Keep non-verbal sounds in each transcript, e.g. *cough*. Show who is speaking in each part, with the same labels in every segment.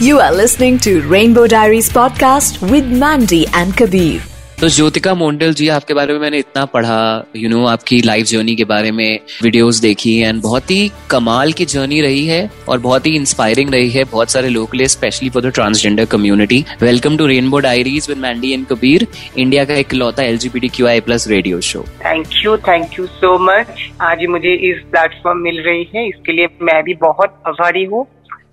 Speaker 1: You are listening to Rainbow Diaries podcast with Mandy and Kabir.
Speaker 2: तो ज्योतिका मोंडल जी आपके बारे में मैंने इतना पढ़ा यू you नो know, आपकी लाइफ जर्नी के बारे में वीडियोस देखी एंड बहुत ही कमाल की जर्नी रही है और बहुत ही इंस्पायरिंग रही है बहुत सारे लोग के लिए specially for the transgender community welcome to Rainbow Diaries with Mandy and Kabir India का एक लौता L G B Q I plus radio show
Speaker 3: thank you thank you so much आज मुझे इस प्लेटफॉर्म मिल रही है इसके लिए मैं भी बहुत आभारी हूँ।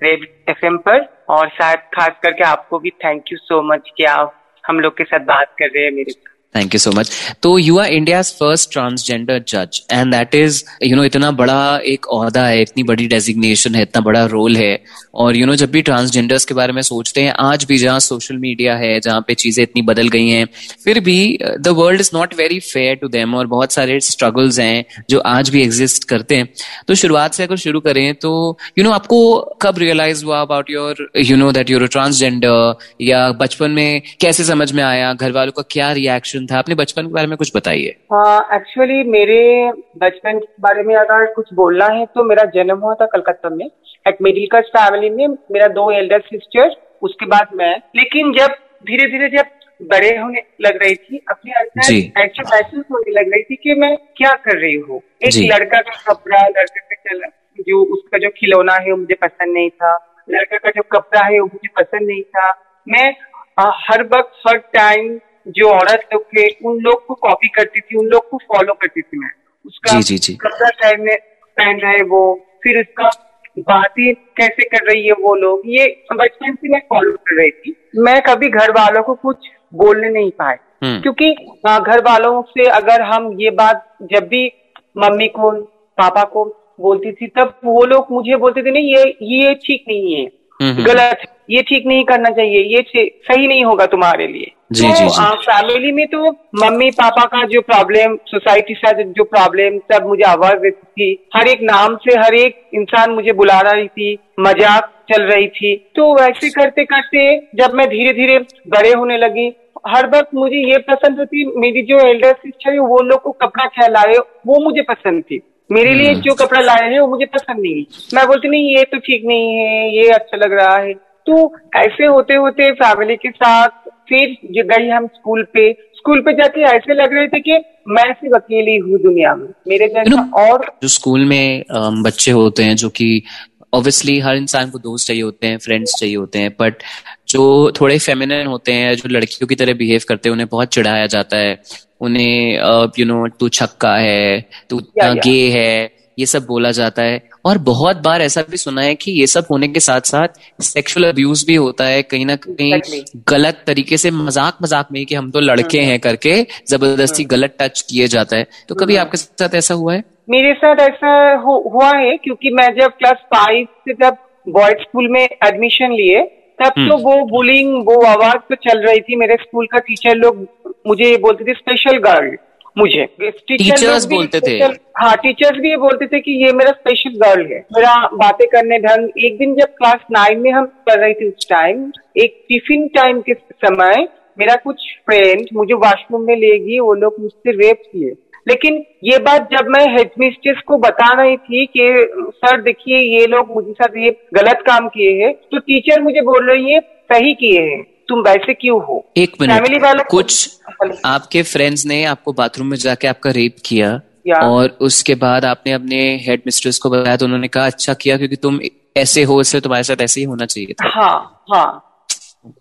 Speaker 3: रेड एफ़ पर और शायद खास करके आपको भी थैंक यू सो मच कि आप हम लोग के साथ बात कर रहे हैं मेरे
Speaker 2: थैंक यू सो मच तो you are India first transgender जज and that is you know इतना बड़ा एक अहदा है इतनी बड़ी डेजिग्नेशन है इतना बड़ा रोल है। और यू you नो know, जब भी ट्रांसजेंडर्स के बारे में सोचते हैं आज भी जहाँ सोशल मीडिया है जहाँ पे चीज़ें इतनी बदल गई हैं फिर भी the world is not very fair to them और बहुत सारे स्ट्रगल्स हैं जो आज भी एग्जिस्ट करते हैं। तो शुरुआत से अगर शुरू करें तो यू you नो know, आपको कब रियलाइज़ हुआ about your you know that you're transgender या बचपन में कैसे समझ में आया घर वालों का क्या रिएक्शन था। अपने बचपन के बारे में कुछ बताइए।
Speaker 3: एक्चुअली हाँ, मेरे बचपन के बारे में अगर कुछ बोलना है तो मेरा जन्म हुआ था कलकत्ता में। एक मिडिल क्लास फैमिली में मेरा दो एल्डर सिस्टर उसके बाद मैं। लेकिन जब धीरे धीरे जब बड़े होने लग रही थी अपने अंदर ऐसा महसूस होने लग रही थी कि मैं क्या कर रही हूँ। एक लड़का का कपड़ा लड़का का चल जो उसका जो खिलौना है वो मुझे पसंद नहीं था। लड़का का जो कपड़ा है वो मुझे पसंद नहीं था। मैं आ, हर वक्त हर टाइम जो औरत लोग थे उन लोग को कॉपी करती थी उन लोग को फॉलो करती थी मैं। उसका
Speaker 2: जी, जी, जी.
Speaker 3: कपड़ा पहन पहन रहे वो फिर उसका बातें कैसे कर रही है वो लोग ये बचपन से मैं फॉलो कर रही थी। मैं कभी घर वालों को कुछ बोलने नहीं पाए। हम्म। क्योंकि घर वालों से अगर हम ये बात जब भी मम्मी को पापा को बोलती थी तब वो लोग मुझे बोलते थे नहीं ये ये ठीक नहीं है। हम्म, हम्म। गलत ये ठीक नहीं करना चाहिए। ये सही नहीं होगा तुम्हारे लिए।
Speaker 2: जी, तो, जी, जी.
Speaker 3: फैमिली में तो मम्मी पापा का जो प्रॉब्लम सोसाइटी से जो प्रॉब्लम सब मुझे आवाज़ देती थी। हर एक नाम से हर एक इंसान मुझे बुला रही थी मज़ाक चल रही थी। तो वैसे करते करते जब मैं धीरे धीरे बड़े होने लगी हर वक्त मुझे ये पसंद होती मेरी जो एल्डर सिस्टर है वो लोग को कपड़ा खिलाए वो मुझे पसंद थी। मेरे लिए हम्म। जो कपड़ा लाए हैं वो मुझे पसंद नहीं मैं बोलती नहीं ये तो ठीक नहीं है ये अच्छा लग रहा है। तो ऐसे होते होते फैमिली के साथ फिर गई हम स्कूल पे स्कूल पे जाके ऐसे लग रहे थे कि मैं सिर्फ़ अकेली हूँ दुनिया में। मेरे जैसा और
Speaker 2: जो स्कूल में बच्चे होते हैं जो कि ऑब्वियसली हर इंसान को दोस्त चाहिए होते हैं फ्रेंड्स चाहिए होते हैं बट जो थोड़े फेमिनिन होते हैं जो लड़कियों की तरह बिहेव करते हैं उन्हें बहुत चिढ़ाया जाता है। उन्हें यू नो तू छक्का है तू गे है ये सब बोला जाता है। और बहुत बार ऐसा भी सुना है कि ये सब होने के साथ साथ सेक्सुअल अब्यूज भी होता है। कहीं ना कहीं गलत तरीके से मज़ाक मज़ाक में कि हम तो लड़के हम्म। हैं करके ज़बरदस्ती हम्म। गलत टच किए जाता है। तो कभी हम्म। आपके साथ ऐसा हुआ है?
Speaker 3: मेरे साथ ऐसा हुआ है क्योंकि मैं जब क्लास फाइव से जब बॉयज़ स्कूल में एडमिशन लिए तब तो वो बुलिंग वो आवाज़ तो चल रही थी। मेरे स्कूल का टीचर लोग मुझे बोलते थे स्पेशल गर्ल मुझे।
Speaker 2: टीचर्स बोलते थे।
Speaker 3: हाँ टीचर्स भी ये बोलते थे कि ये मेरा स्पेशल गर्ल है। मेरा बातें करने ढंग एक दिन जब क्लास नाइन में हम कर रहे थे उस टाइम एक टिफ़िन टाइम के समय मेरा कुछ फ्रेंड मुझे वॉशरूम में ले गई वो लोग मुझसे रेप किए। लेकिन ये बात जब मैं हेडमिस्ट्रेस को बता रही थी कि सर देखिए ये लोग मुझे साथ ये गलत काम किए हैं तो टीचर मुझे बोल रही है सही किए हैं। तुम वैसे क्यों हो?
Speaker 2: एक मिनट। फैमिली वालों कुछ आपके फ्रेंड्स ने आपको बाथरूम में जाके आपका रेप किया और उसके बाद आपने अपने हेड मिस्ट्रेस को बताया तो उन्होंने कहा अच्छा किया क्योंकि तुम ऐसे हो इसलिए तुम्हारे साथ ऐसे ही होना चाहिए था।
Speaker 3: हाँ हाँ।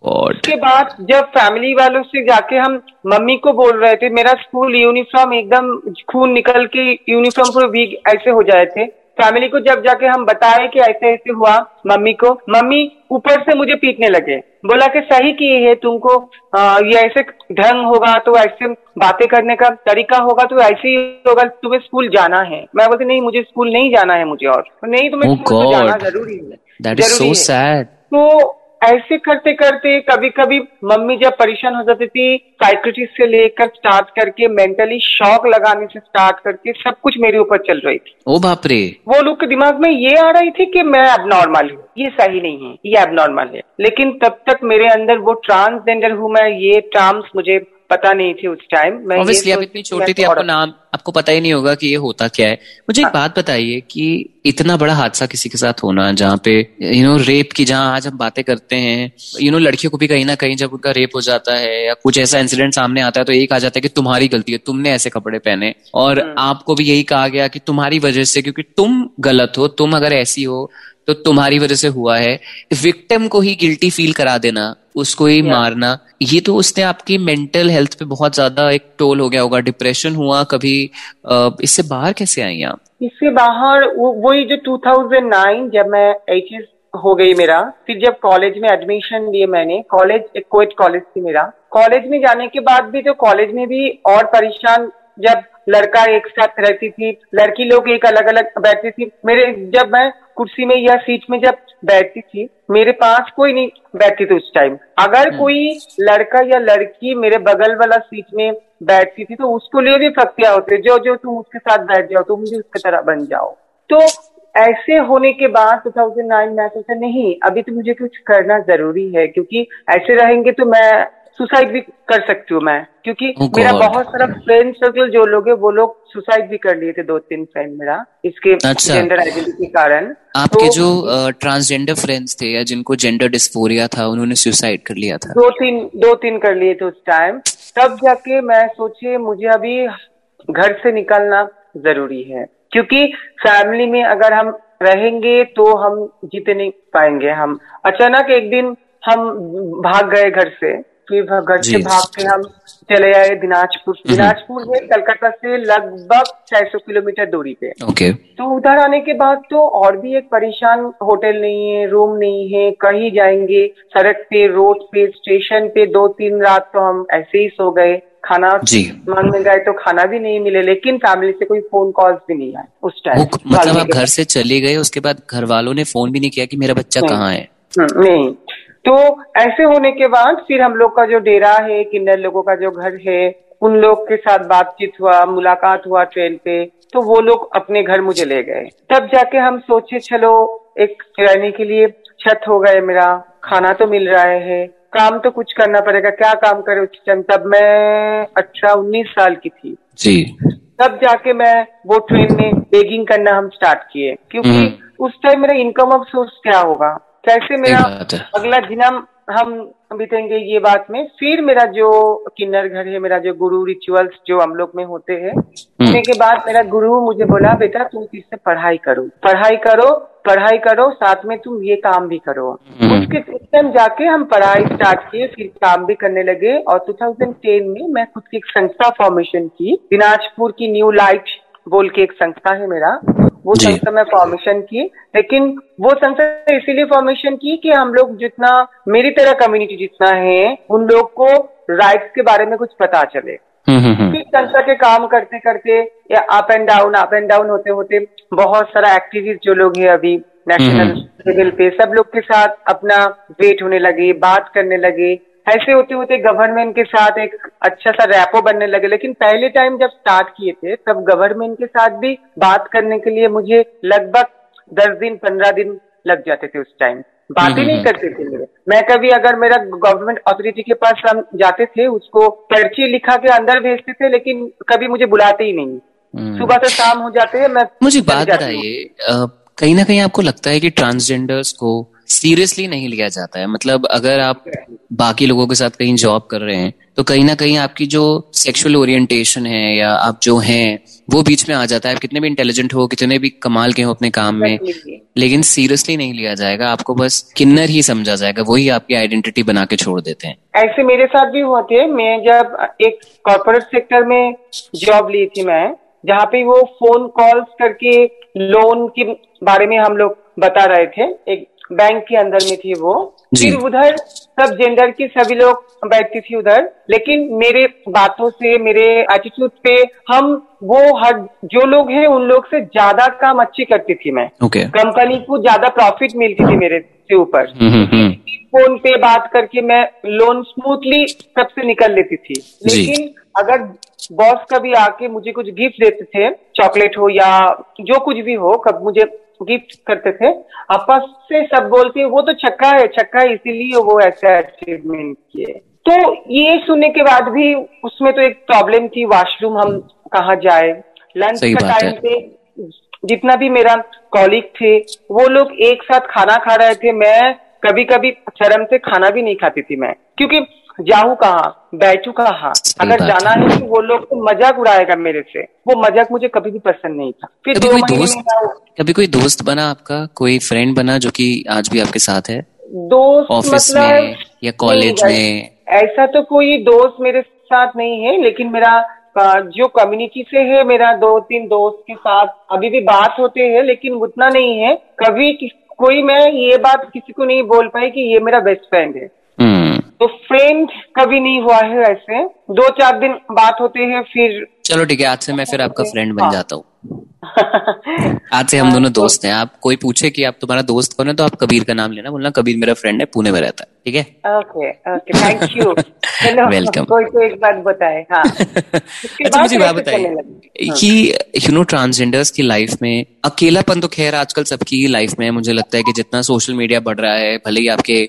Speaker 3: उसके बाद जब फैमिली वालों से जाके हम मम्मी को बोल रहे थे मेरा स्कूल यूनिफॉर्म एकदम खून निकल के यूनिफॉर्म पूरे वीक ऐसे हो जाए थे। फैमिली को जब जाके हम बताए कि ऐसे ऐसे हुआ मम्मी को मम्मी ऊपर से मुझे पीटने लगे। बोला कि सही की है तुमको आ, ये ऐसे ढंग होगा तो ऐसे बातें करने का तरीका होगा तो ऐसे ही होगा तुम्हें स्कूल जाना है। मैं बोलती नहीं मुझे स्कूल नहीं जाना है मुझे और। नहीं तुम्हें
Speaker 2: oh स्कूल जाना ज़रूरी है ज़रूरी so है।
Speaker 3: तो ऐसे करते करते कभी कभी मम्मी जब परेशान हो जाती थी साइकोटिस्ट से लेकर स्टार्ट करके मेंटली शॉक लगाने से स्टार्ट करके सब कुछ मेरे ऊपर चल रही थी।
Speaker 2: ओ बाप रे।
Speaker 3: वो लोग के दिमाग में ये आ रही थी कि मैं अब नॉर्मल हूँ। ये सही नहीं है ये अब नॉर्मल है। लेकिन तब तक मेरे अंदर वो ट्रांसजेंडर हूँ मैं ये टर्म्स मुझे पता नहीं थी उस टाइम
Speaker 2: मैं ऑब्वियसली आप इतनी छोटी थी आपको नाम आपको पता ही नहीं होगा कि ये होता क्या है मुझे एक हाँ। बात बताइए कि इतना बड़ा हादसा किसी के साथ होना जहाँ पे यू नो रेप की जहाँ आज हम बातें करते हैं यू नो लड़कियों को भी कहीं ना कहीं जब उनका रेप हो जाता है या कुछ ऐसा इंसिडेंट सामने आता है तो एक आ जाता है कि तुम्हारी गलती है तुमने ऐसे कपड़े पहने और हम्म। आपको भी यही कहा गया कि तुम्हारी वजह से क्योंकि तुम गलत हो तुम अगर ऐसी हो तो तुम्हारी वजह से हुआ है। विक्टिम को ही गिल्टी फील करा देना उसको ही मारना ये तो उसने आपकी मेंटल हेल्थ पे बहुत ज़्यादा एक टोल हो गया होगा। डिप्रेशन हुआ कभी इससे बाहर कैसे आई आप?
Speaker 3: इससे बाहर वही जो 2009 जब मैं एच हो गई मेरा फिर जब कॉलेज में एडमिशन लिए मैंने कॉलेज एक कोच कॉलेज थी मेरा। कॉलेज में जाने के बाद भी तो कॉलेज में भी और परेशान जब लड़का एक साथ रहती थी लड़की लोग एक अलग अलग बैठती थी। मेरे जब मैं कुर्सी में या सीट में जब बैठती थी मेरे पास कोई नहीं बैठती थी उस टाइम अगर हम्म। कोई लड़का या लड़की मेरे बगल वाला सीट में बैठती थी तो उसको लिए भी फक्तिया होते जो जो तुम उसके साथ बैठ जाओ तुम भी उसकी तरह बन जाओ तो ऐसे होने के बाद 2009 में सोचा नहीं अभी तो मुझे कुछ करना ज़रूरी है क्योंकि ऐसे रहेंगे तो मैं सुसाइड भी कर सकती हूँ मैं क्योंकि oh मेरा बहुत सारा फ्रेंड सर्कल जो लोग है वो लोग सुसाइड भी कर लिए थे दो तीन फ्रेंड मेरा इसके अच्छा। जेंडर आइडेंटिटी के कारण।
Speaker 2: आपके तो, जो ट्रांसजेंडर फ्रेंड्स थे या जिनको जेंडर डिस्फोरिया था उन्होंने सुसाइड कर लिया था?
Speaker 3: दो तीन दो तीन कर लिए थे उस टाइम तब जाके मैं सोचे मुझे अभी घर से निकलना ज़रूरी है क्योंकि फैमिली में अगर हम रहेंगे तो हम जीते नहीं पाएँगे। हम अचानक एक दिन हम भाग गए घर से फिर घर से भाग के हम चले आए दिनाजपुर। हम्म। दिनाजपुर है कलकत्ता से लगभग 600 किलोमीटर दूरी पे।
Speaker 2: ओके।
Speaker 3: तो उधर आने के बाद तो और भी एक परेशान होटल नहीं है रूम नहीं है कहीं जाएँगे सड़क पे रोड पे स्टेशन पे दो तीन रात तो हम ऐसे ही सो गए। खाना मांगने गए तो खाना भी नहीं मिले लेकिन फैमिली से कोई फ़ोन कॉल भी नहीं आए उस टाइम
Speaker 2: मतलब आप घर से चले गए उसके बाद घर वालों ने फ़ोन भी नहीं किया कि मेरा बच्चा कहाँ है?
Speaker 3: हम्म, नहीं। तो ऐसे होने के बाद फिर हम लोग का जो डेरा है किन्नर लोगों का जो घर है उन लोग के साथ बातचीत हुआ मुलाकात हुआ ट्रेन पे तो वो लोग अपने घर मुझे ले गए। तब जाके हम सोचे चलो एक रहने के लिए छत हो गए मेरा खाना तो मिल रहा है काम तो कुछ करना पड़ेगा क्या काम करे? उस टाइम तब मैं अठारह उन्नीस साल की थी।
Speaker 2: जी।
Speaker 3: तब जाके मैं वो ट्रेन में बेगिंग करना हम स्टार्ट किए क्योंकि हम्म। उस टाइम मेरा इनकम ऑफ़ सोर्स क्या होगा? कैसे मेरा अगला दिन हम बीतेंगे ये बात में। फिर मेरा जो किन्नर घर है मेरा जो गुरु रिचुअल्स जो हम लोग में होते हैं हम्म। उसने के बाद मेरा गुरु मुझे बोला बेटा तुम इससे पढ़ाई करो? पढ़ाई करो पढ़ाई करो साथ में तुम ये काम भी करो। हम्म। उसके टाइम जाके हम पढ़ाई स्टार्ट किए फिर काम भी करने लगे। और 2010 में मैं खुद की एक संस्था फॉर्मेशन की दिनाजपुर की न्यू लाइट बोल के एक संस्था है मेरा। वो संस्था में फॉर्मेशन की लेकिन वो संस्था इसीलिए फॉर्मेशन की कि हम लोग जितना मेरी तरह कम्युनिटी जितना है उन लोग को राइट्स के बारे में कुछ पता चले। हम्म, हम्म, हम्म। संस्था के काम करते करते या up and down up and down होते होते बहुत सारा एक्टिविस्ट जो लोग हैं अभी नेशनल लेवल पे सब लोग के साथ अपना वेट होने लगे बात करने लगे ऐसे होते होते गवर्नमेंट के साथ एक अच्छा सा रैपो बनने लगे। लेकिन पहले टाइम जब स्टार्ट किए थे तब गवर्नमेंट के साथ भी बात करने के लिए मुझे लगभग दस दिन पंद्रह दिन लग जाते थे उस टाइम बातें नहीं हम्म। करते थे मेरे। मैं कभी अगर मेरा गवर्नमेंट अथॉरिटी के पास हम जाते थे उसको पर्ची लिखा के अंदर भेजते थे लेकिन कभी मुझे बुलाते ही नहीं। हम्म। सुबह से शाम हो जाते हैं मैं
Speaker 2: मुझे बात बताइए कहीं ना कहीं आपको लगता है कि ट्रांसजेंडर्स को सीरियसली नहीं लिया जाता है। मतलब अगर आप बाकी लोगों के साथ कहीं जॉब कर रहे हैं तो कहीं ना कहीं आपकी जो सेक्सुअल ओरिएंटेशन है या आप जो हैं वो बीच में आ जाता है। आप कितने भी इंटेलिजेंट हो कितने भी कमाल के हो अपने काम में लेकिन सीरियसली नहीं लिया जाएगा। आपको बस किन्नर ही समझा जाएगा वही आपकी आइडेंटिटी बना के छोड़ देते हैं।
Speaker 3: ऐसे मेरे साथ भी हुआ थे। मैं जब एक कॉर्पोरेट सेक्टर में जॉब ली थी मैं जहाँ पे वो फ़ोन कॉल्स करके लोन के बारे में हम लोग बता रहे थे। एक बैंक के अंदर में थी वो। फिर उधर सब जेंडर की सभी लोग बैठती थी उधर। लेकिन मेरे बातों से मेरे एटीट्यूड पे हम वो हर जो लोग हैं उन लोग से ज़्यादा काम अच्छी करती थी मैं।
Speaker 2: Okay.
Speaker 3: कंपनी को ज़्यादा प्रॉफिट मिलती थी मेरे से ऊपर। हम्म, हम्म, हम्म। फ़ोन पे बात करके मैं लोन स्मूथली सबसे निकल लेती थी। लेकिन अगर बॉस कभी आके मुझे कुछ गिफ्ट देते थे चॉकलेट हो या जो कुछ भी हो कब मुझे गिफ्ट करते थे। आपस से सब बोलते वो तो छक्का है छक्का है इसीलिए वो ऐसा अचीवमेंट किए। तो ये सुनने के बाद भी उसमें तो एक प्रॉब्लम थी वॉशरूम हम कहाँ जाए? लंच का टाइम। पे जितना भी मेरा कॉलिग थे वो लोग एक साथ खाना खा रहे थे। मैं कभी कभी शर्म से खाना भी नहीं खाती थी मैं। क्योंकि जाऊँ कहा? बैठू कहाँ? अगर जाना
Speaker 2: है।
Speaker 3: तो वो लोग तो मज़ाक उड़ाएगा मेरे से। वो मज़ाक मुझे कभी भी पसंद नहीं था। फिर
Speaker 2: कभी कोई दोस्त कभी कोई दोस्त बना आपका? कोई फ्रेंड बना जो कि आज भी आपके साथ है?
Speaker 3: दोस्त
Speaker 2: ऑफ़िस
Speaker 3: मतलब
Speaker 2: में या कॉलेज में?
Speaker 3: ऐसा तो कोई दोस्त मेरे साथ नहीं है लेकिन मेरा जो कम्युनिटी से है मेरा दो तीन दोस्त के साथ अभी भी बात होते हैं लेकिन उतना नहीं है। कभी कोई मैं ये बात किसी को नहीं बोल पाई कि ये मेरा बेस्ट फ्रेंड है। तो फ्रेंड कभी नहीं हुआ है ऐसे। दो चार दिन बात होते हैं फिर
Speaker 2: चलो ठीक है आज से मैं फिर आपका फ्रेंड बन
Speaker 3: हाँ।
Speaker 2: जाता हूँ। *laughs* आज से हम दोनों दोस्त हैं। आप कोई पूछे कि आप तुम्हारा दोस्त कौन है तो आप कबीर का नाम लेना बोलना कबीर मेरा फ्रेंड है पुणे में रहता है ठीक है?
Speaker 3: ओके ओके थैंक यू चलो
Speaker 2: Welcome.
Speaker 3: कोई तो एक बात बताए हाँ। *laughs*
Speaker 2: अच्छा मुझे बात बताइए।
Speaker 3: हाँ।
Speaker 2: कि यू नो ट्रांसजेंडर्स की लाइफ में अकेलापन तो खैर आजकल सबकी लाइफ में है। मुझे लगता है कि जितना सोशल मीडिया बढ़ रहा है भले ही आपके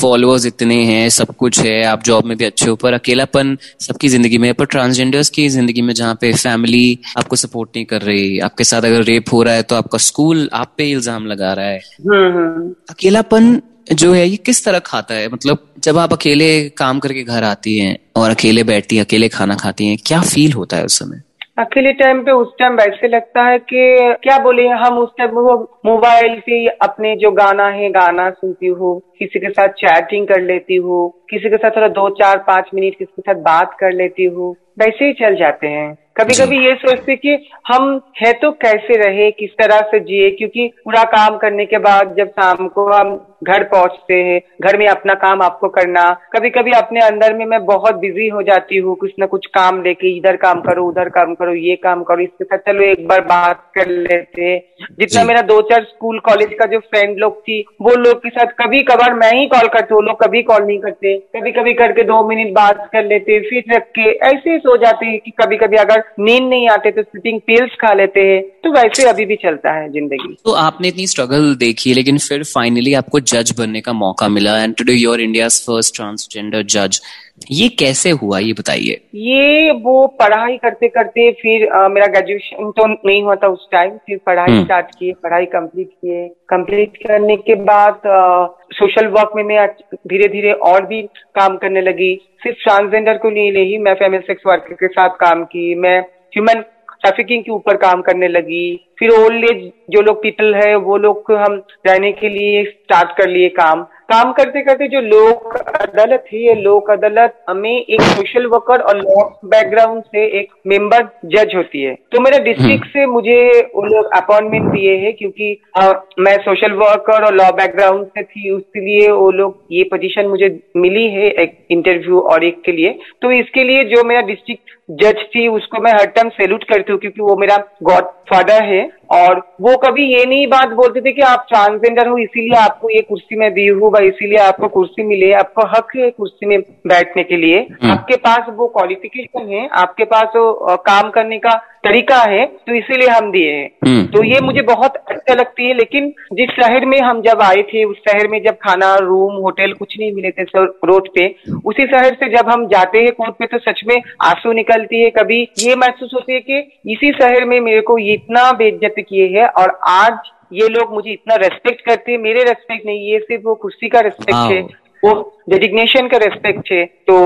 Speaker 2: फॉलोअर्स इतने हैं सब कुछ है आप जॉब में भी अच्छे हो पर अकेलापन सबकी ज़िंदगी में है। पर ट्रांसजेंडर्स की ज़िंदगी में जहाँ पे फैमिली आपको सपोर्ट नहीं कर रही आपके साथ अगर रेप हो रहा है तो आपका स्कूल आप पे इल्ज़ाम लगा रहा है।
Speaker 3: हम्म हम्म।
Speaker 2: अकेलापन जो है ये किस तरह खाता है? मतलब जब आप अकेले काम करके घर आती हैं और अकेले बैठती हैं अकेले खाना खाती हैं क्या फील होता है उस समय?
Speaker 3: अकेले टाइम पे उस टाइम वैसे लगता है कि क्या बोले हम उस टाइम वो मोबाइल पे अपने जो गाना है गाना सुनती हूँ किसी के साथ चैटिंग कर लेती हूँ किसी के साथ थोड़ा दो चार पाँच मिनट किसी के साथ बात कर लेती हूँ। वैसे ही चल जाते हैं। कभी कभी ये सोचते कि हम है तो कैसे रहे किस तरह से जिए क्योंकि पूरा काम करने के बाद जब शाम को हम घर पहुँचते हैं घर में अपना काम आपको करना। कभी कभी अपने अंदर में मैं बहुत बिज़ी हो जाती हूँ कुछ ना कुछ काम लेके इधर काम करो उधर काम करो ये काम करो इसके साथ चलो एक बार बात कर लेते हैं। जितना मेरा दो चार स्कूल कॉलेज का जो फ्रेंड लोग थी वो लोग के साथ कभी कभार मैं ही कॉल करती हूँ वो लोग कभी कॉल नहीं करते। कभी कभी करके दो मिनट बात कर लेते फिर रख के ऐसे ही सो जाते हैं कि कभी कभी अगर नींद नहीं आते तो स्लीपिंग पिल्स खा लेते हैं तो वैसे अभी भी चलता है ज़िंदगी।
Speaker 2: तो आपने इतनी स्ट्रगल देखी लेकिन फिर फाइनली आपको जज बनने का मौका मिला and today you're India's first transgender जज ये कैसे हुआ ये बताइए।
Speaker 3: ये वो पढ़ाई करते करते फिर अ, मेरा ग्रेजुएशन तो नहीं हुआ था उस टाइम फिर पढ़ाई
Speaker 2: हम्म।
Speaker 3: स्टार्ट किए पढ़ाई कंप्लीट किए। कंप्लीट करने के बाद सोशल वर्क में मैं धीरे धीरे और भी काम करने लगी। सिर्फ़ ट्रांसजेंडर को नहीं ही मैं फीमेल सेक्स वर्कर के साथ काम की मैं ह्यूमन ट्रैफिकिंग के ऊपर काम करने लगी। फिर ओल्ड एज जो लोग पीपल है वो लोग हम रहने के लिए स्टार्ट कर लिए काम। काम करते करते जो लोक अदालत है ये लोक अदालत हमें एक सोशल वर्कर और लॉ बैकग्राउंड से एक मेंबर जज होती है। तो मेरे डिस्ट्रिक्ट से मुझे वो लोग अपॉइंटमेंट दिए हैं क्योंकि अ, मैं सोशल वर्कर और लॉ बैकग्राउंड से थी उसके वो लोग ये पोजीशन मुझे मिली है एक इंटरव्यू और एक के लिए। तो इसके लिए जो मेरा डिस्ट्रिक्ट जज थी उसको मैं हर टाइम सैल्यूट करती हूँ क्योंकि वो मेरा गॉड फादर है। और वो कभी ये नहीं बात बोलते थे कि आप ट्रांसजेंडर हो इसीलिए आपको ये कुर्सी में दी हूँ इसीलिए आपको कुर्सी मिले आपको हक है कुर्सी में बैठने के लिए।
Speaker 2: हम्म।
Speaker 3: आपके पास वो क्वालिफिकेशन है आपके पास वो काम करने का तरीका है तो इसीलिए हम दिए हैं।
Speaker 2: हम्म।
Speaker 3: तो ये मुझे बहुत अच्छा लगती है लेकिन जिस शहर में हम जब आए थे उस शहर में जब खाना रूम होटल कुछ नहीं मिले थे रोड पे उसी शहर से जब हम जाते हैं कोर्ट पे तो सच में आँसू निकलती है कभी ये महसूस होती है कि इसी शहर में मेरे को ये इतना बेइज्जत किए है और आज ये लोग मुझे इतना रेस्पेक्ट करते हैं मेरे रेस्पेक्ट नहीं ये सिर्फ़ वो कुर्सी का रेस्पेक्ट है
Speaker 2: Wow.
Speaker 3: वो डेजिग्नेशन का रेस्पेक्ट है तो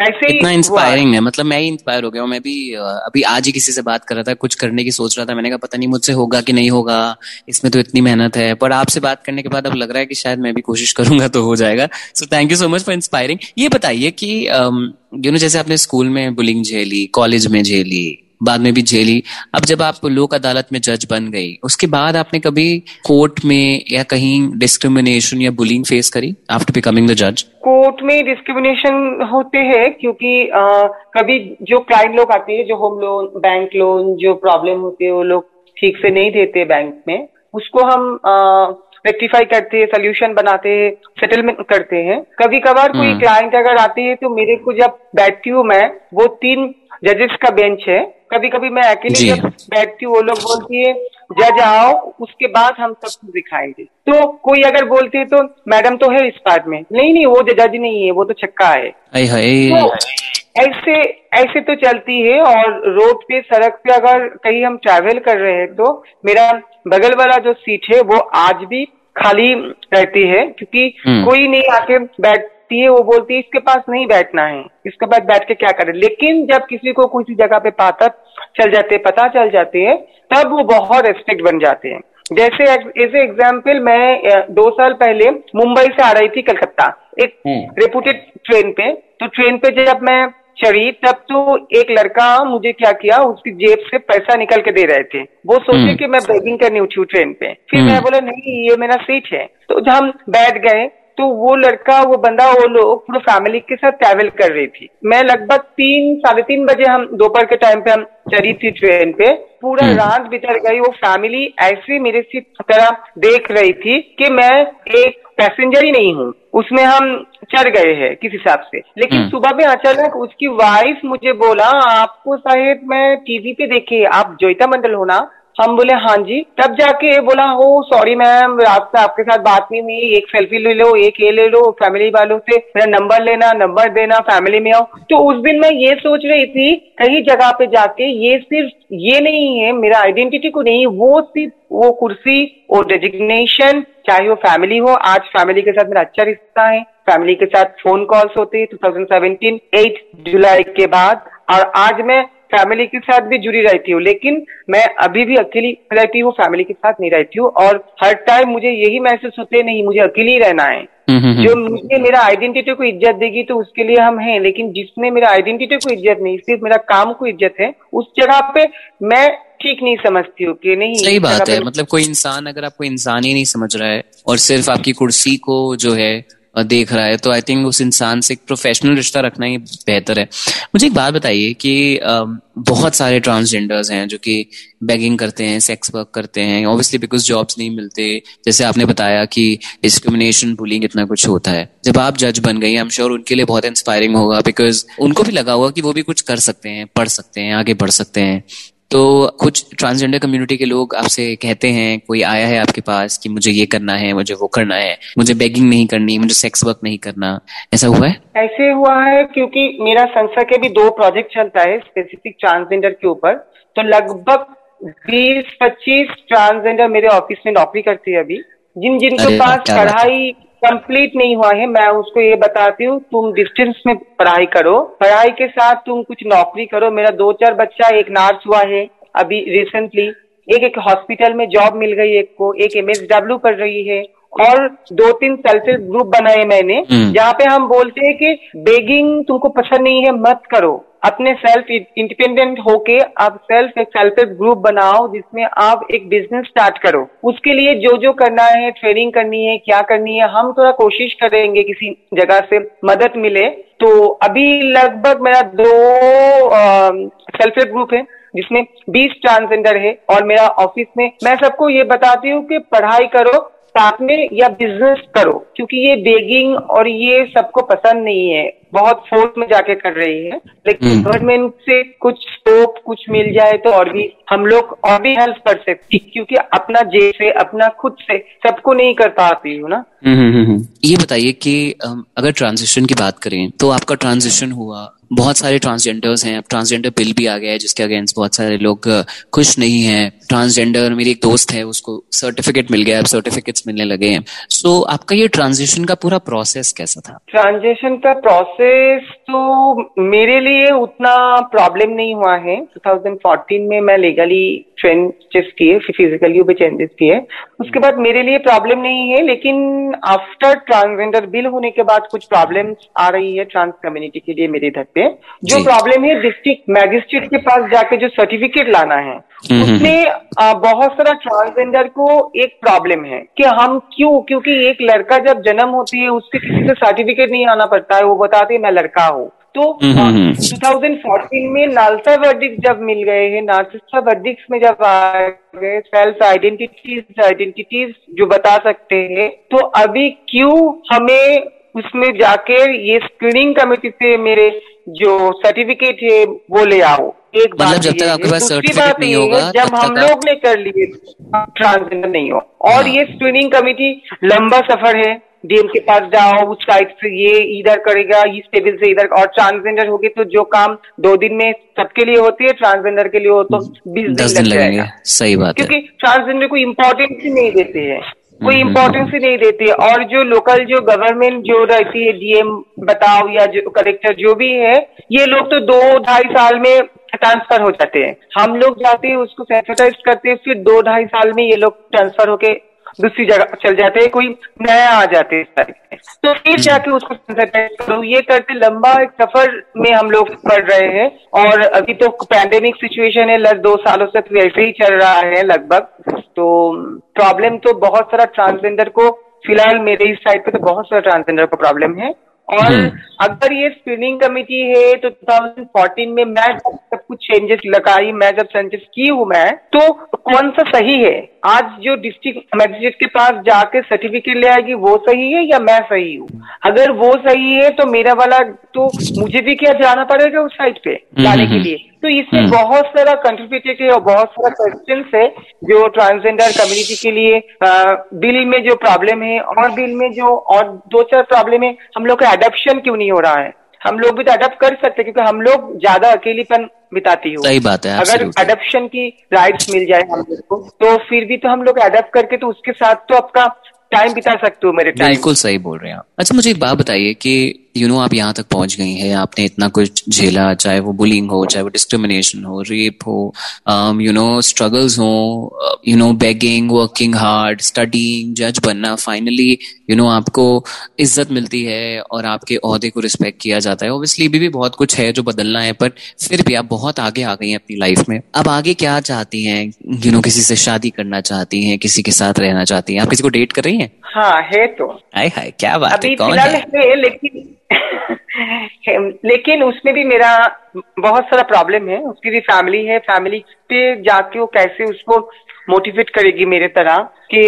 Speaker 3: ऐसे
Speaker 2: इतना इंस्पायरिंग है। मतलब मैं ही इंस्पायर हो गया हूँ मैं भी अभी आज ही किसी से बात कर रहा था कुछ करने की सोच रहा था मैंने कहा पता नहीं मुझसे होगा कि नहीं होगा इसमें तो इतनी मेहनत है पर आपसे बात करने के बाद अब लग रहा है कि शायद मैं भी कोशिश करूँगा तो हो जाएगा। So thank you so much for inspiring ये बताइए कि यू नो जैसे आपने स्कूल में बुलिंग झेली कॉलेज में झेली बाद में भी झेली अब जब आप लोक अदालत में जज बन गई उसके बाद आपने कभी कोर्ट में या कहीं डिस्क्रिमिनेशन या बुलिंग फेस करी आफ्टर बिकमिंग द जज
Speaker 3: कोर्ट में डिस्क्रिमिनेशन होते हैं क्योंकि अ, कभी जो क्लाइंट लोग आते हैं जो होम लोन बैंक लोन जो प्रॉब्लम होती है वो लोग ठीक से नहीं देते बैंक में। उसको हम रेक्टिफाई करते हैं सोल्यूशन बनाते हैं सेटलमेंट करते हैं। कभी कभार कोई
Speaker 2: हम्म।
Speaker 3: क्लाइंट अगर आती है तो मेरे को जब बैठती हूँ मैं वो तीन जजेस का बेंच है। कभी कभी मैं अकेले जब बैठती हूँ वो लोग बोलती है जज आओ उसके बाद हम सब कुछ दिखाएँगे। तो कोई अगर बोलते तो मैडम तो है इस पार्ट में। नहीं नहीं वो जज नहीं है वो तो छक्का है। तो ऐसे ऐसे तो चलती है और रोड पे सड़क पे अगर कहीं हम ट्रैवल कर रहे हैं तो मेरा बगल वाला जो सीट है वो आज भी खाली रहती है क्योंकि हम्म। कोई नहीं आके बैठती है वो बोलती है इसके पास नहीं बैठना है। इसके पास बैठ के क्या करे? लेकिन जब किसी को किसी जगह पे पाता चल जाते पता चल जाते हैं तब वो बहुत रेस्पेक्ट बन जाते हैं। जैसे एज ए एग्ज़ाम्पल मैं दो साल पहले मुंबई से आ रही थी कलकत्ता एक रेपुटेड हम्म। ट्रेन पे। तो ट्रेन पे जब मैं चढ़ी तब तो एक लड़का मुझे क्या किया उसकी जेब से पैसा निकल के दे रहे थे। वो सोचे हम्म। कि मैं बेगिंग करनी उठी ट्रेन पे। फिर मैं हम्म। बोला नहीं ये मेरा सीट है। तो जब हम बैठ गए तो वो लड़का वो बंदा वो लोग पूरे फैमिली के साथ ट्रैवल कर रही थी। मैं लगभग तीन साढ़े तीन बजे हम दोपहर के टाइम पे हम चढ़ी थी ट्रेन पे। पूरा हम्म। रात बितर गई वो फैमिली ऐसे मेरे से तरह देख रही थी कि मैं एक पैसेंजर ही नहीं हूँ। उसमें हम चढ़ गए हैं किस हिसाब से। लेकिन हम्म। सुबह में अचानक उसकी वाइफ मुझे बोला आपको शायद मैं टीवी पे देखे आप जोईता मंडल हो ना? हम बोले हाँ जी। तब जाके बोला हो सॉरी मैम रात से आपके साथ बात नहीं हुई। एक सेल्फी ले लो, एक ये ले लो फैमिली वालों से मेरा नंबर लेना नंबर देना फैमिली में आओ। तो उस दिन मैं ये सोच रही थी, कहीं जगह पे जाके ये सिर्फ़, ये नहीं है, मेरा आइडेंटिटी को नहीं, वो सिर्फ़, वो कुर्सी, वो डेजिग्नेशन चाहे वो फैमिली हो, आज फैमिली के साथ मेरा अच्छा रिश्ता है फैमिली के साथ फ़ोन कॉल्स होते हैं 2017 8 जुलाई के बाद, और आज मैं फैमिली के साथ भी जुड़ी रहती हूँ लेकिन मैं अभी भी अकेली रहती हूँ फैमिली के साथ नहीं रहती हूँ और हर टाइम मुझे यही महसूस होते नहीं मुझे अकेली रहना है हम्म, हम्म, हम्म। जो मुझे मेरा आइडेंटिटी को इज़्ज़त देगी तो उसके लिए हम हैं लेकिन जिसमें मेरा आइडेंटिटी को इज़्ज़त नहीं सिर्फ़ मेरा काम को इज़्ज़त है उस जगह पे मैं ठीक नहीं समझती हूँ कि नहीं
Speaker 2: सही बात है मतलब कोई इंसान अगर आपको इंसान ही नहीं समझ रहा है और सिर्फ़ आपकी कुर्सी को जो है देख रहा है तो आई थिंक उस इंसान से एक प्रोफेशनल रिश्ता रखना ही बेहतर है। मुझे एक बात बताइए कि बहुत सारे ट्रांसजेंडर्स हैं जो कि बैगिंग करते हैं सेक्स वर्क करते हैं ऑब्वियसली बिकॉज़ जॉब्स नहीं मिलते। जैसे आपने बताया कि डिस्क्रिमिनेशन बुलिंग इतना कुछ होता है। जब आप जज बन गई आई एम श्योर उनके लिए बहुत इंस्पायरिंग होगा बिकॉज़ उनको भी लगा होगा कि वो भी कुछ कर सकते हैं, पढ़ सकते हैं, आगे बढ़ सकते हैं। तो कुछ ट्रांसजेंडर कम्युनिटी के लोग आपसे कहते हैं कोई आया है आपके पास कि मुझे ये करना है मुझे वो करना है मुझे बेगिंग नहीं करनी मुझे सेक्स वर्क नहीं करना? ऐसा हुआ है?
Speaker 3: ऐसे हुआ है क्योंकि मेरा संस्था के भी दो प्रोजेक्ट चलता है स्पेसिफिक ट्रांसजेंडर के ऊपर। तो लगभग बीस पच्चीस ट्रांसजेंडर मेरे ऑफ़िस में नौकरी करती है अभी। जिन जिनके पास पढ़ाई कंप्लीट नहीं हुआ है मैं उसको ये बताती हूँ तुम डिस्टेंस में पढ़ाई करो। पढ़ाई के साथ तुम कुछ नौकरी करो। मेरा दो चार बच्चा एक नर्स हुआ है अभी रिसेंटली एक एक हॉस्पिटल में जॉब मिल गई एक को एक एमएसडब्ल्यू कर रही है और दो तीन सेल्फ हेल्प ग्रुप बनाए मैंने हम्म। जहाँ पे हम बोलते हैं कि बेगिंग तुमको पसंद नहीं है मत करो। अपने सेल्फ इंडिपेंडेंट होके आप सेल्फ एक सेल्फ हेल्प ग्रुप बनाओ जिसमें आप एक बिज़नेस स्टार्ट करो। उसके लिए जो जो करना है ट्रेनिंग करनी है, क्या करनी है, हम थोड़ा कोशिश करेंगे किसी जगह से मदद मिले। तो अभी लगभग मेरा दो सेल्फ हेल्प ग्रुप है, जिसमें 20 ट्रांसजेंडर है और मेरा ऑफ़िस में, मैं सबको ये बताती हूँ कि पढ़ाई करो साथ में या बिज़नेस करो क्योंकि ये बेगिंग और ये सबको पसंद नहीं है। बहुत फोर्स में जाके कर रही है लेकिन गवर्नमेंट हम्म। से कुछ स्कोप कुछ मिल जाए तो और भी हम लोग और भी हेल्प कर सकते क्योंकि अपना जे से अपना खुद से सबको नहीं कर पाती हूँ ना।
Speaker 2: हम्म, हम्म, ये बताइए कि अगर ट्रांजिशन की बात करें तो आपका ट्रांजिशन हुआ बहुत सारे ट्रांसजेंडर्स हैं। अब ट्रांसजेंडर बिल भी आ गया है जिसके अगेंस्ट बहुत सारे लोग खुश नहीं हैं। ट्रांसजेंडर मेरी एक दोस्त है उसको सर्टिफिकेट मिल गया अब सर्टिफिकेट्स मिलने लगे हैं। सो so, आपका ये ट्रांजिशन का पूरा प्रोसेस कैसा था?
Speaker 3: ट्रांजिशन का प्रोसेस तो मेरे लिए उतना प्रॉब्लम नहीं हुआ है। 2014 में मैं लीगली चेंजेस किए फिजिकली भी चेंजेस किए। उसके बाद मेरे लिए प्रॉब्लम नहीं है लेकिन आफ्टर ट्रांसजेंडर बिल होने के बाद कुछ प्रॉब्लम आ रही है ट्रांस कम्युनिटी के लिए मेरे इधर पे जो प्रॉब्लम है डिस्ट्रिक्ट मैजिस्ट्रेट के पास जाके जो सर्टिफिकेट लाना है हम्म, हम्म, उसमें हम्म। बहुत सारा ट्रांसजेंडर को एक प्रॉब्लम है कि हम क्यों? क्योंकि एक लड़का जब जन्म होती है उसके किसी से सर्टिफिकेट नहीं आना पड़ता है वो बताते हैं मैं लड़का हूँ। तो 2014 में नालसा वर्डिक्स जब मिल गए हैं नालसा वर्डिक्स में जब आ गए सेल्फ आइडेंटिटीज आइडेंटिटीज जो बता सकते हैं तो अभी क्यों हमें उसमें जाकर ये स्क्रीनिंग कमेटी से मेरे जो सर्टिफिकेट है वो ले आओ। एक
Speaker 2: मतलब
Speaker 3: बात
Speaker 2: जब तक आपके पास
Speaker 3: बात
Speaker 2: नहीं होगा,
Speaker 3: जब हम लोग ने कर लिए ट्रांसजेंडर नहीं हो। और
Speaker 2: हाँ।
Speaker 3: ये स्क्रीनिंग कमेटी लंबा सफ़र है। डीएम के पास जाओ उस साइड से ये इधर करेगा इस टेबल से इधर और ट्रांसजेंडर होगी तो जो काम दो दिन में सबके लिए होती है ट्रांसजेंडर के लिए हो तो बीस दिन
Speaker 2: दिन लगेंगे। सही बात
Speaker 3: क्योंकि ट्रांसजेंडर को इम्पोर्टेंस ही नहीं देते हैं। कोई
Speaker 2: हम्म,
Speaker 3: इम्पोर्टेंस ही नहीं देती और जो लोकल जो गवर्नमेंट जो रहती है डीएम बताओ या जो कलेक्टर जो भी है ये लोग तो दो ढाई साल में ट्रांसफ़र हो जाते हैं। हम लोग जाते हैं उसको सेंसिटाइज करते हैं फिर दो ढाई साल में ये लोग ट्रांसफ़र होके दूसरी जगह चल जाते हैं कोई नया आ जाते हैं इस तो फिर जाके उसको सेंसिटाइज करो। ये करते लंबा एक सफ़र में हम लोग पड़ रहे हैं और अभी तो पैंडेमिक सिचुएशन है लग दो सालों से वैसे ही चल रहा है लगभग। तो प्रॉब्लम तो बहुत सारा ट्रांसजेंडर को फ़िलहाल मेरे इस साइड पे तो बहुत सारा ट्रांसजेंडर को प्रॉब्लम है। और
Speaker 2: हम्म।
Speaker 3: अगर ये स्क्रीनिंग कमेटी है तो 2014 में मैं सब कुछ चेंजेस लगाई मैं जब चेंजेस की हूँ मैं तो कौन सा सही है? आज जो डिस्ट्रिक्ट मजिस्ट्रेट के पास जाके सर्टिफिकेट ले आएगी वो सही है या मैं सही हूँ? अगर वो सही है तो मेरा वाला तो मुझे भी क्या जाना पड़ेगा उस साइड पे जाने के
Speaker 2: हम्म,
Speaker 3: लिए? तो इसमें
Speaker 2: हम्म।
Speaker 3: बहुत सारा कंट्रीब्यूटेड है और बहुत सारा क्वेश्चन है जो ट्रांसजेंडर कम्युनिटी के लिए बिल में जो प्रॉब्लम है और बिल में जो और दो चार प्रॉब्लम है हम लोग का एडप्शन क्यों नहीं हो रहा है। हम लोग भी तो अडप्ट कर सकते क्योंकि हम लोग ज़्यादा अकेलीपन बिताती हो।
Speaker 2: सही बात है
Speaker 3: अगर अडप्शन की राइट्स मिल जाए हम लोग को तो फिर भी तो हम लोग अडप्ट करके तो उसके साथ तो आपका टाइम बिता सकते हो मेरे टाइम
Speaker 2: बिल्कुल सही बोल रहे हैं अच्छा मुझे एक बात बताइए कि यू नो आप यहाँ तक पहुँच गई हैं। आपने इतना कुछ झेला चाहे वो बुलिंग हो चाहे वो डिस्क्रिमिनेशन हो रेप हो यू नो स्ट्रगल्स हो you know begging working hard studying जज बनना। फाइनली यू नो आपको इज़्ज़त मिलती है और आपके अहदे को रिस्पेक्ट किया जाता है। ऑब्वियसली अभी भी बहुत कुछ है जो बदलना है पर फिर भी आप बहुत आगे आ गई हैं अपनी लाइफ में। अब आगे क्या चाहती हैं? यू नो किसी से शादी करना चाहती हैं किसी के साथ रहना चाहती हैं। आप किसी को डेट कर रही हैं?
Speaker 3: हाँ है तो।
Speaker 2: हाय हाय क्या बात है कौन है?
Speaker 3: है लेकिन *laughs* लेकिन उसमें भी मेरा बहुत सारा प्रॉब्लम है। उसकी भी फैमिली है। फैमिली पे जाके वो कैसे उसको मोटिवेट करेगी मेरे तरह कि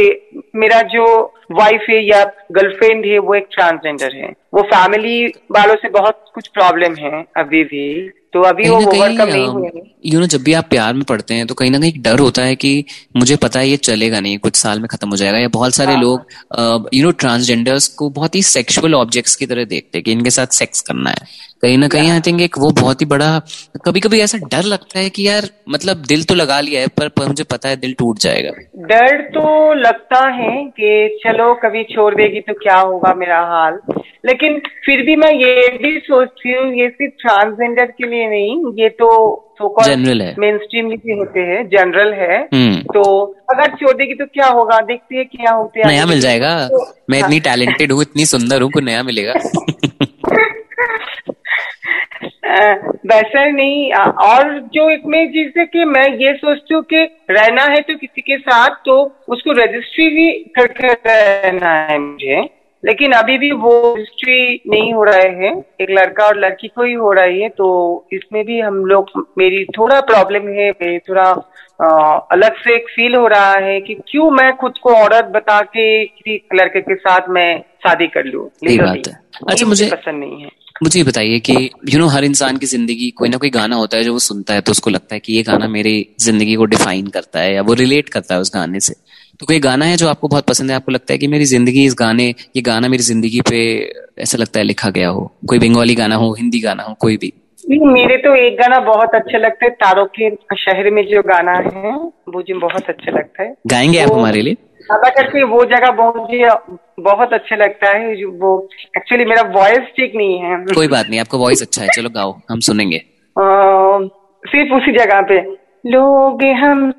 Speaker 3: मेरा जो वाइफ है या गर्लफ्रेंड है वो एक ट्रांसजेंडर है। वो फैमिली वालों से बहुत कुछ प्रॉब्लम है अभी भी। तो अभी वो ओवरकम नहीं हुए
Speaker 2: यू नो जब भी आप प्यार में पड़ते हैं तो कहीं ना कहीं एक डर होता है कि मुझे पता है ये चलेगा नहीं कुछ साल में खत्म हो जाएगा। या बहुत सारे
Speaker 3: हाँ।
Speaker 2: लोग यू नो ट्रांसजेंडर्स को बहुत ही सेक्सुअल ऑब्जेक्ट्स की तरह देखते हैं कि इनके साथ सेक्स करना है। कहीं ना कहीं आई थिंक एक वो बहुत ही बड़ा कभी कभी ऐसा डर लगता है कि यार मतलब दिल तो लगा लिया है पर, पर मुझे पता है दिल टूट जाएगा।
Speaker 3: डर तो लगता है कि चलो कभी छोड़ देगी तो क्या होगा मेरा हाल। लेकिन फिर भी मैं ये भी सोचती हूँ ये सिर्फ़ ट्रांसजेंडर के लिए नहीं ये तो
Speaker 2: जनरल है।
Speaker 3: मेन स्ट्रीम भी होते हैं जनरल है।
Speaker 2: हम्म।
Speaker 3: तो अगर छोड़ देगी तो क्या होगा देखते हैं क्या होते हैं।
Speaker 2: नया मिल जाएगा।
Speaker 3: तो-
Speaker 2: मैं इतनी
Speaker 3: हाँ।
Speaker 2: टैलेंटेड हूँ इतनी सुंदर हूँ कोई नया मिलेगा। *laughs*
Speaker 3: वैसा नहीं। और जो इसमें जैसे कि मैं ये सोचती हूँ कि रहना है तो किसी के साथ तो उसको रजिस्ट्री भी करके रहना है मुझे। लेकिन अभी भी वो रजिस्ट्री नहीं हो रहे हैं। एक लड़का और लड़की को ही हो रही है तो इसमें भी हम लोग मेरी थोड़ा प्रॉब्लम है मेरी थोड़ा अ, अलग से एक फील हो रहा है कि क्यों मैं खुद को औरत बता के किसी लड़के के साथ मैं शादी कर लूँ।
Speaker 2: सही बात है। अच्छा, मुझे-
Speaker 3: पसंद नहीं है।
Speaker 2: मुझे बताइए कि यू नो हर इंसान की ज़िंदगी कोई ना कोई गाना होता है जो वो सुनता है तो उसको लगता है कि ये गाना मेरी ज़िंदगी को डिफाइन करता है या वो रिलेट करता है उस गाने से। तो कोई गाना है जो आपको बहुत पसंद है आपको लगता है कि मेरी ज़िंदगी इस गाने ये गाना मेरी ज़िंदगी पे ऐसा लगता है लिखा गया हो? कोई बंगाली गाना हो हिंदी गाना हो कोई भी।
Speaker 3: मेरे तो एक गाना बहुत अच्छा लगता है तारों के शहर में जो गाना है वो मुझे बहुत अच्छा लगता है।
Speaker 2: गाएँगे आप हमारे लिए?
Speaker 3: ज़्यादा करके वो जगह बहुत बहुत अच्छा लगता है वो एक्चुअली मेरा वॉइस ठीक नहीं है।
Speaker 2: कोई बात नहीं आपका वॉइस अच्छा है चलो गाओ हम सुनेंगे।
Speaker 3: सिर्फ़ उसी जगह पे। लोग हम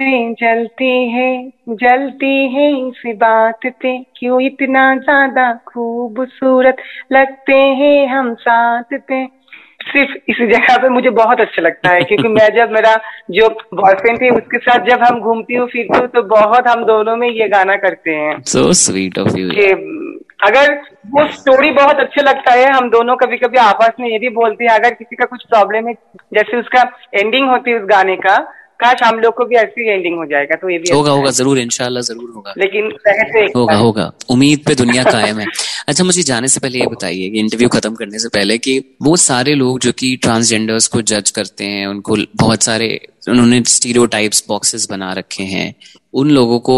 Speaker 3: जलते हैं जलते हैं इस बात पे क्यों इतना ज़्यादा खूबसूरत लगते हैं हम साथ पे? सिर्फ़ इस जगह पे मुझे बहुत अच्छा लगता है क्योंकि मैं जब मेरा जो बॉयफ्रेंड थे उसके साथ जब हम घूमती हूँ फिरती हूँ तो बहुत हम दोनों में ये गाना करते हैं।
Speaker 2: सो स्वीट ऑफ़ यू
Speaker 3: अगर वो स्टोरी बहुत अच्छा लगता है हम दोनों कभी कभी आपस में ये भी बोलते हैं अगर किसी का कुछ प्रॉब्लम है जैसे उसका एंडिंग होती है उस गाने का काश हम लोग को भी ऐसी एंडिंग हो जाएगा तो ये भी
Speaker 2: होगा
Speaker 3: अच्छा
Speaker 2: होगा ज़रूर इंशाल्लाह ज़रूर होगा।
Speaker 3: लेकिन
Speaker 2: होगा होगा। उम्मीद पे दुनिया कायम है। अच्छा मुझे जाने से पहले ये बताइए कि इंटरव्यू खत्म करने से पहले कि वो सारे लोग जो कि ट्रांसजेंडर्स को जज करते हैं उनको बहुत सारे उन्होंने स्टीरियोटाइप्स बॉक्सेस बना रखे हैं उन लोगों को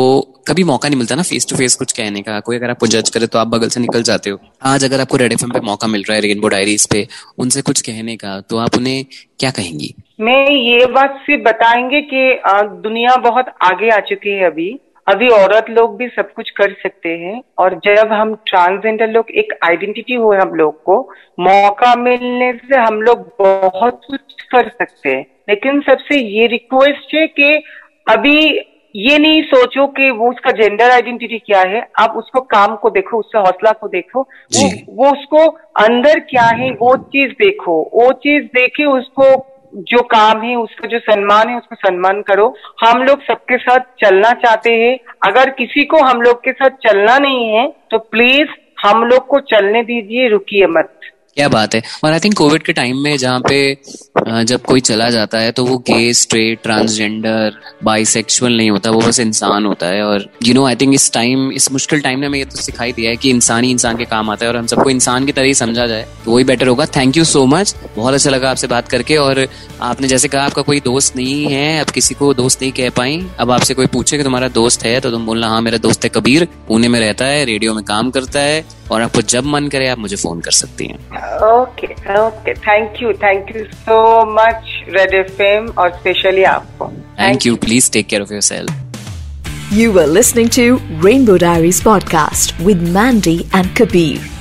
Speaker 2: कभी मौका नहीं मिलता ना फेस टू फेस कुछ कहने का। कोई अगर आपको जज करे तो आप बगल से निकल जाते हो। आज अगर आपको रेड एफ़ पे मौका मिल रहा है रेनबो डायरीज पे उनसे कुछ कहने का तो आप उन्हें क्या कहेंगी?
Speaker 3: मैं ये बात सिर्फ़ बताएँगे कि दुनिया बहुत आगे आ चुकी है अभी। अभी औरत लोग भी सब कुछ कर सकते हैं और जब हम ट्रांसजेंडर लोग एक आइडेंटिटी हो हम लोग को मौका मिलने से हम लोग बहुत कुछ कर सकते हैं। लेकिन सबसे ये रिक्वेस्ट है कि अभी ये नहीं सोचो कि वो उसका जेंडर आइडेंटिटी क्या है। आप उसको काम को देखो उसका हौसला को देखो। वो, वो उसको अंदर क्या है वो चीज़ देखो। वो चीज़ देखे उसको जो काम है, उसका जो सम्मान है, उसको सम्मान करो। हम लोग सबके साथ चलना चाहते हैं। अगर किसी को हम लोग के साथ चलना नहीं है तो प्लीज़ हम लोग को चलने दीजिए, रुकिए मत।
Speaker 2: क्या बात है? और आई थिंक कोविड के टाइम में जहाँ पे जब कोई चला जाता है तो वो गे स्ट्रेट ट्रांसजेंडर बाइसेक्सुअल नहीं होता, वो बस इंसान होता है। और यू नो आई थिंक इस टाइम इस मुश्किल टाइम ने हमें ये तो सिखाई दिया है कि इंसान ही इंसान के काम आता है और हम सबको इंसान की तरह ही समझा जाए तो वही बेटर होगा। थैंक यू सो मच बहुत अच्छा लगा आपसे बात करके और आपने जैसे कहा, आपका कोई दोस्त नहीं है अब किसी को दोस्त नहीं कह पाई। अब आपसे कोई पूछे कि तुम्हारा दोस्त है तो तुम बोलना हाँ मेरा दोस्त है कबीर, पुणे में रहता है, रेडियो में काम करता है। और आपको जब मन करे आप मुझे फ़ोन कर सकती हैं।
Speaker 3: Okay okay thank you thank you so much Red F और स्पेशली आपको.
Speaker 2: Thank you please take care of
Speaker 1: yourself you are listening to Rainbow Diary podcast with Mandy and Kabir